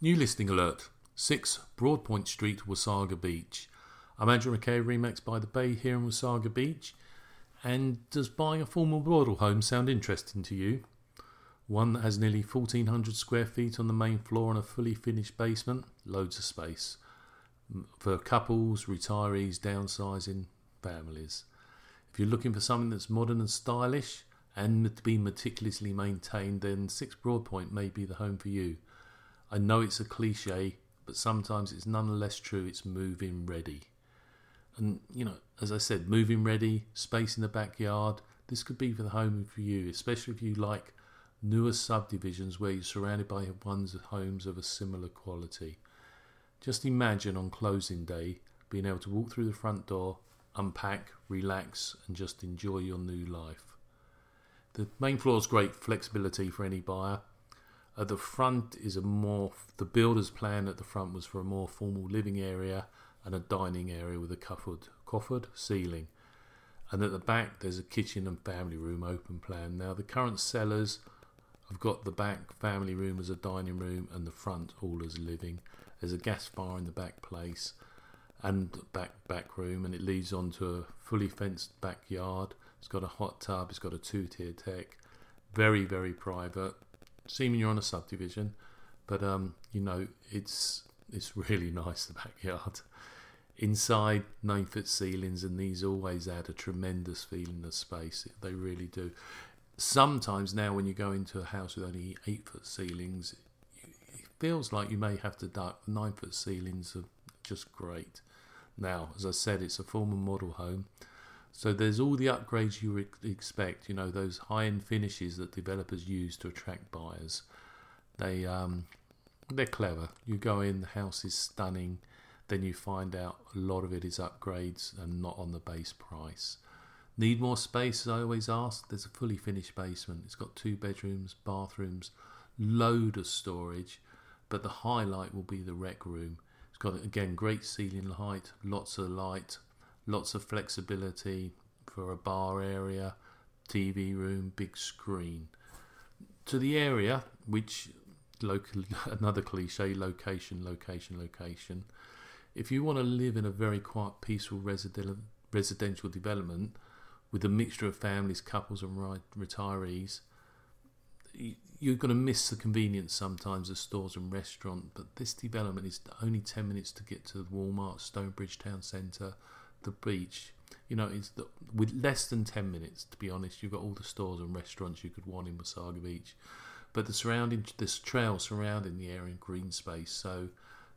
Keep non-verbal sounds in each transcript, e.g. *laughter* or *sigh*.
New listing alert 6 Broadpoint Street, Wasaga Beach. I'm Andrew McKay, Remax by the Bay here in Wasaga Beach. And does buying a formal model home sound interesting to you? One that has nearly 1400 square feet on the main floor and a fully finished basement, loads of space. For couples, retirees, downsizing, families. If you're looking for something that's modern and stylish and to be meticulously maintained, then 6 Broadpoint may be the home for you. I know it's a cliche, but sometimes it's nonetheless true. It's move-in ready. And, you know, as I said, move-in ready, space in the backyard. This could be for the home for you, especially if you like newer subdivisions where you're surrounded by ones homes of a similar quality. Just imagine on closing day being able to walk through the front door, unpack, relax, and just enjoy your new life. The main floor is great flexibility for any buyer. At the front is a more the builder's plan at the front was for a more formal living area and a dining area with a coffered coffered ceiling. And at the back there's a kitchen and family room open plan. Now the current sellers have got the back family room as a dining room and the front all as living. There's a gas fire in the back place and back back room and it leads onto a fully fenced backyard. It's got a hot tub, it's got a two tier deck. Very, very private seeming you're on a subdivision, but um, you know it's it's really *laughs* nice the backyard. Inside, nine foot ceilings, and these always add a tremendous feeling of space. They really do. Sometimes now, when you go into a house with only eight foot ceilings, it feels like you may have to duck. Nine foot ceilings are just great. Now, as I said, it's a former model home. So there's all the upgrades you expect, you know, those high-end finishes that developers use to attract buyers. They um, they're clever. You go in, the house is stunning, then you find out a lot of it is upgrades and not on the base price. Need more space, as I always ask. There's a fully finished basement. It's got two bedrooms, bathrooms, load of storage, but the highlight will be the rec room. It's got again great ceiling height, lots of light, lots of flexibility for a bar area, TV room, big screen. To the area, which *laughs* another cliche, location, location, location. If you want to live in a very quiet, peaceful resident, residential development with a mixture of families, couples, and retirees, you're going to miss the convenience sometimes of stores and restaurants. But this development is only 10 minutes to get to the Walmart, Stonebridge Town Centre, the beach. You know, it's the, with less than ten minutes. To be honest, you've got all the stores and restaurants you could want in Wasaga Beach, but the surrounding this trail surrounding the area green space. So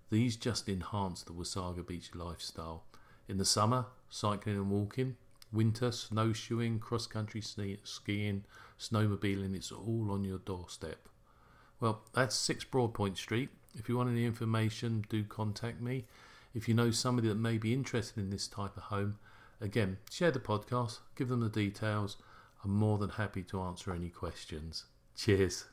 these just enhance the Wasaga Beach lifestyle. In the summer, cycling and walking. Winter, snowshoeing, cross country skiing, snowmobiling. It's all on your doorstep. Well, that's six Broadpoint Street. If you want any information, do contact me. If you know somebody that may be interested in this type of home, again, share the podcast, give them the details. I'm more than happy to answer any questions. Cheers.